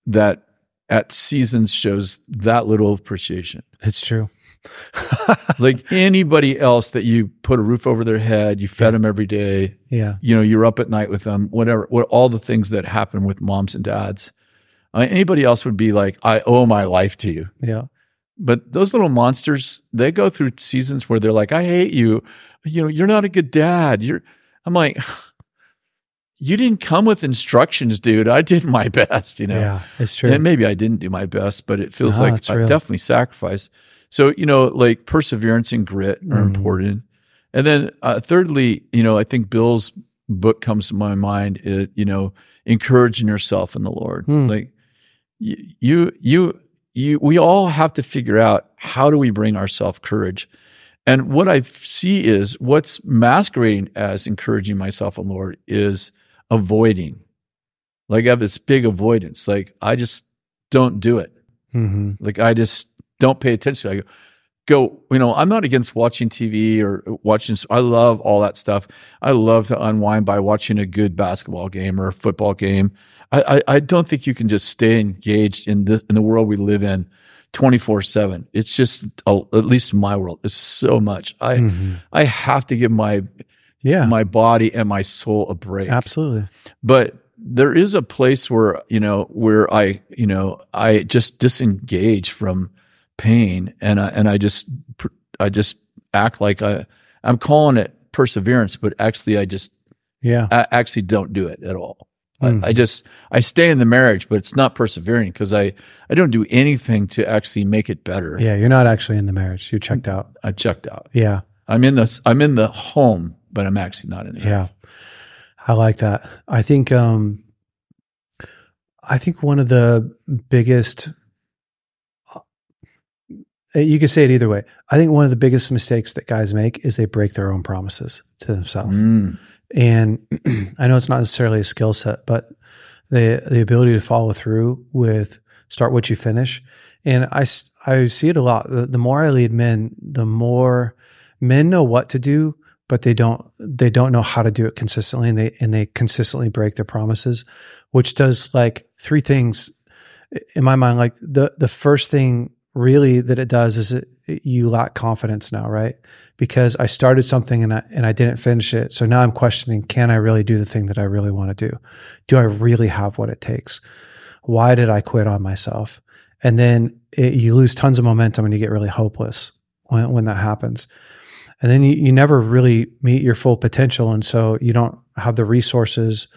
that at seasons shows that little appreciation. It's true. like anybody else that you put a roof over their head, you fed them every day, Yeah. you know, you're up at night with them, whatever, what all the things that happen with moms and dads. Uh, anybody else would be like, I owe my life to you. Yeah. But those little monsters, they go through seasons where they're like, I hate you. You know, you're not a good dad. You're, I'm like, you didn't come with instructions, dude. I did my best, you know. Yeah. It's true. And maybe I didn't do my best, but it feels No, like I real. definitely sacrificed. So, you know, like perseverance and grit are Mhm. important. And then, uh, thirdly, you know, I think Bill's book comes to my mind, it, you know, encouraging yourself in the Lord. Hmm. Like you, you, you, we all have to figure out how do we bring ourselves courage. And what I see is what's masquerading as encouraging myself the Lord is avoiding. Like I have this big avoidance. Like I just don't do it. hmm Like I just don't pay attention. I go, go, you know, I'm not against watching TV or watching. I love all that stuff. I love to unwind by watching a good basketball game or a football game. I, I, I don't think you can just stay engaged in the in the world we live in, twenty four seven. It's just at least my world. It's so much. I hmm I have to give my Yeah. my body and my soul a break Absolutely. but there is a place where you know where i you know i just disengage from pain and i and i just i just act like i i'm calling it perseverance but actually i just Yeah. I actually don't do it at all Mhm. I, I just i stay in the marriage but it's not persevering because i i don't do anything to actually make it better Yeah. You're not actually in the marriage. You're checked out. i checked out Yeah. i'm in the i'm in the home but i'm actually not in the Yeah. I like that. I think um I think one of the biggest uh, you could say it either way. I think one of the biggest mistakes that guys make is they break their own promises to themselves. Mm. And I know it's not necessarily a skill set, but the the ability to follow through with start what you finish. And I, I see it a lot. The, the more I lead men, the more men know what to do, but they don't they don't know how to do it consistently, and they and they consistently break their promises, which does like three things in my mind. Like the the first thing really that it does is it, you lack confidence now, right? Because I started something and I and I didn't finish it, so now I'm questioning: Can I really do the thing that I really want to do? Do I really have what it takes? Why did I quit on myself? And then it, you lose tons of momentum and you get really hopeless when when that happens and then you, you never really meet your full potential and so you don't have the resources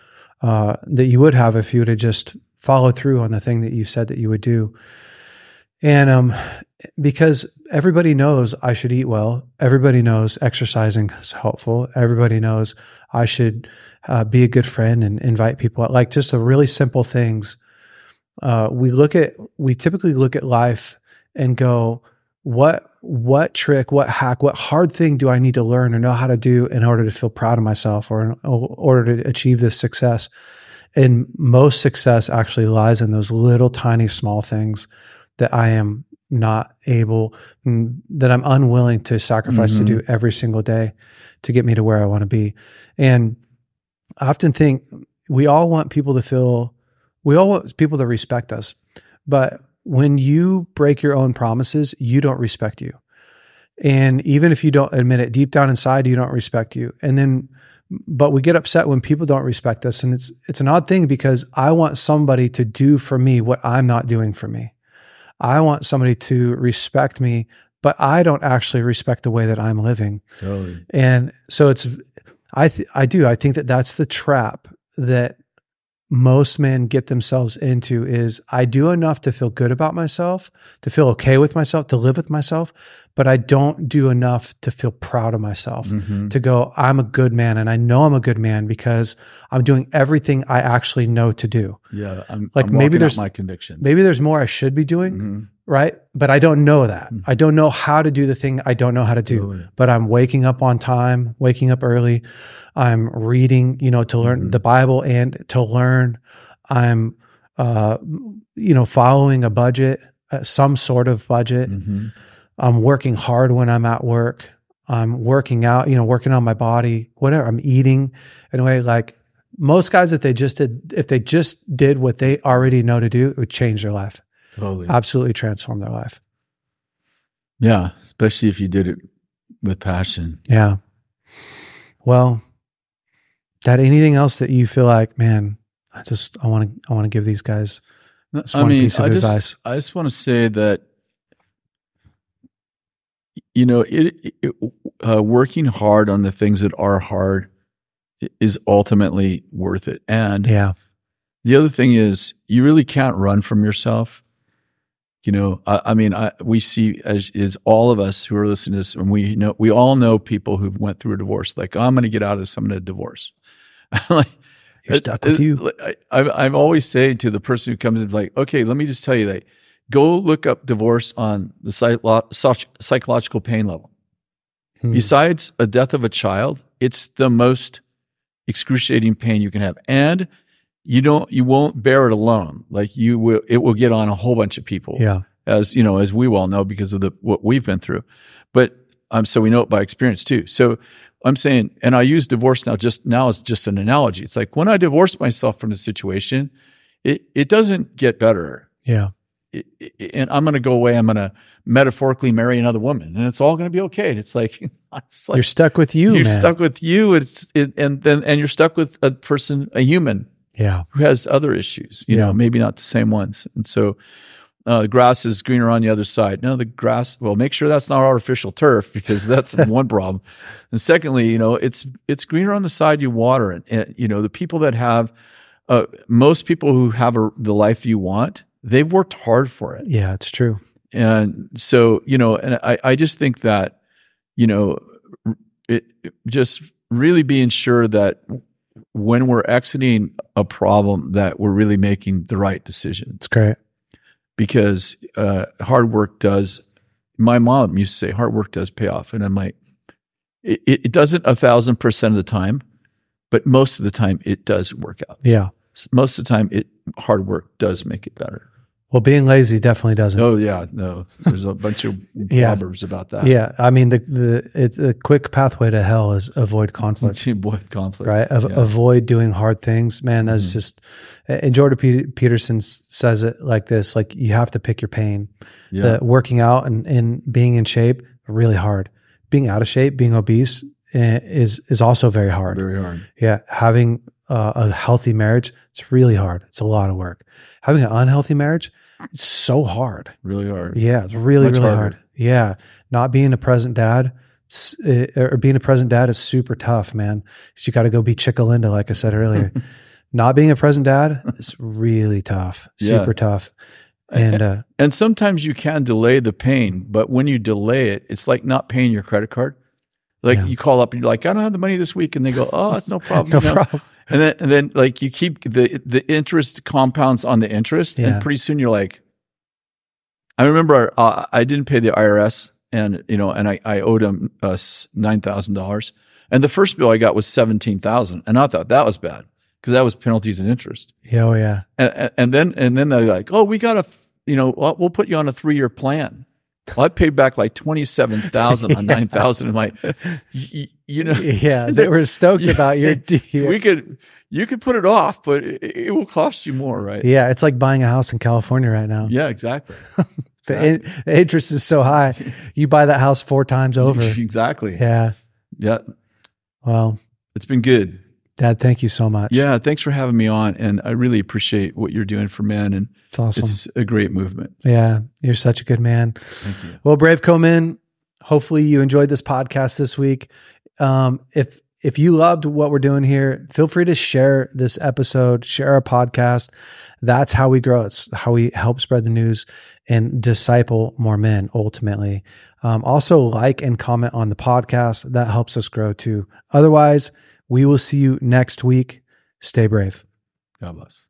uh, that you would have if you would have just followed through on the thing that you said that you would do and um, because everybody knows i should eat well everybody knows exercising is helpful everybody knows i should uh, be a good friend and invite people. Out like just the really simple things uh, we look at we typically look at life and go what what trick what hack what hard thing do i need to learn or know how to do in order to feel proud of myself or in order to achieve this success? And most success actually lies in those little tiny small things that i am not able mm, that i'm unwilling to sacrifice Mhm. to do every single day to get me to where i want to be and i often think we all want people to feel we all want people to respect us but when you break your own promises, you don't respect you. And even if you don't admit it deep down inside, you don't respect you. And then, but we get upset when people don't respect us. And it's, it's an odd thing because I want somebody to do for me what I'm not doing for me. I want somebody to respect me, but I don't actually respect the way that I'm living. Totally. And so it's, I, th- I do. I think that that's the trap that most men get themselves into is I do enough to feel good about myself, to feel okay with myself, to live with myself, but I don't do enough to feel proud of myself. Mhm. To go, I'm a good man and I know I'm a good man because I'm doing everything I actually know to do. Yeah, I'm Like I'm maybe there's- my convictions. Maybe there's more I should be doing, Mhm. right? But I don't know that. Mhm. I don't know how to do the thing I don't know how to do. But I'm waking up on time, waking up early. I'm reading, you know, to learn Mhm. the Bible and to learn. I'm, uh, you know, following a budget, uh, some sort of budget. I'm working hard when I'm at work. I'm working out, you know, working on my body, whatever. I'm eating in a way like most guys, if they just did, if they just did what they already know to do, it would change their life. Totally. absolutely transform their life. Yeah, especially if you did it with passion. Yeah. Well, Dad, anything else that you feel like, man, I just I want to I want to give these guys I one mean, piece of I just, advice. I just want to say that you know, it, it uh, working hard on the things that are hard is ultimately worth it. And Yeah. the other thing is, you really can't run from yourself. You know, I, I mean, I, we see as is all of us who are listening to this, and we know we all know people who've went through a divorce. Like, I'm going to get out of this. I'm going to divorce. like, You're stuck with it- you. I, I, I'm always saying to the person who comes in, like, okay, let me just tell you that go look up divorce on the psych- psychological pain level. Hmm. Besides a death of a child, it's the most excruciating pain you can have. And you don't, you won't bear it alone. Like you will, it will get on a whole bunch of people Yeah. as you know, as we all know because of the what we've been through. But um, so we know it by experience too. So I'm saying, and I use divorce now just now as just an analogy. It's like when I divorce myself from the situation, it it doesn't get better. Yeah. And I'm going to go away. I'm going to metaphorically marry another woman, and it's all going to be okay. It's like, it's like You're stuck with you, you're man. stuck with you. It's it, and then and you're stuck with a person, a human Yeah. who has other issues, you Yeah. know, maybe not the same ones. And so uh, the grass is greener on the other side. No, the grass, well, make sure that's not artificial turf because that's one problem. And secondly, you know, it's, it's greener on the side you water. And, and you know, the people that have, uh, most people who have a, the life you want, they've worked hard for it. Yeah. It's true. And so, you know, and I, I just think that, you know, it, it- just really being sure that when we're exiting a problem, that we're really making the right decision It's great. because uh, hard work does. My mom used to say hard work does pay off, and I'm like, it, it it doesn't a thousand percent of the time, but most of the time it does work out. Yeah. Most of the time, it hard work does make it better. Well, being lazy definitely doesn't. Oh yeah, no, there's a bunch of Yeah. proverbs about that. Yeah. I mean, the, the, it's a quick pathway to hell is avoid conflict. Boy, conflict. right? Av- Yeah. Mm-hmm. Avoid doing hard things, man. That's just. And Jordan Pe- Peterson says it like this: like you have to pick your pain. Yeah. The working out and, and being in shape really hard. Being out of shape, being obese eh, is is also very hard. Very hard. Yeah, having uh, a healthy marriage, it's really hard. It's a lot of work. Having an unhealthy marriage, it's so hard. Really hard. Yeah, it's really Much really harder. hard. Yeah, not being a present dad eh, or being a present dad is super tough, man. 'Cause you got to go be Chickalinda, like I said earlier. not being a present dad is really tough, Yeah. super tough. And uh, And sometimes you can delay the pain, but when you delay it, it's like not paying your credit card. Like Yeah. you call up and you're like, I don't have the money this week, and they go, Oh, it's no problem. no know? problem. And then and then like you keep the the interest compounds on the interest, Yeah. and pretty soon you're like, I remember uh, I didn't pay the IRS, and you know, and I I owed them uh, nine thousand dollars, and the first bill I got was seventeen thousand, and I thought that was bad because that was penalties and interest. Yeah, oh yeah, and, and- then and then they're like, oh, we got a, you know, well, we'll put you on a three year plan. Well, I paid back like twenty seven thousand on Yeah. nine thousand. I'm like, y- y- you know, yeah. They were stoked Yeah. about your. your we could, you could put it off, but it, it will cost you more, right? yeah, it's like buying a house in California right now. Yeah, exactly. The, in, the interest is so high. You buy that house four times over. exactly. Yeah. Yeah. Well, it's been good. Dad, thank you so much. Yeah, thanks for having me on, and I really appreciate what you're doing for men, and it's awesome. it's a great movement. yeah, you're such a good man. Thank you. Well, BraveCo men, hopefully you enjoyed this podcast this week. Um, if if you loved what we're doing here, feel free to share this episode, share our podcast. That's how we grow. It's how we help spread the news and disciple more men ultimately. Um, also, like and comment on the podcast. That helps us grow too. Otherwise, we will see you next week. Stay brave. God bless.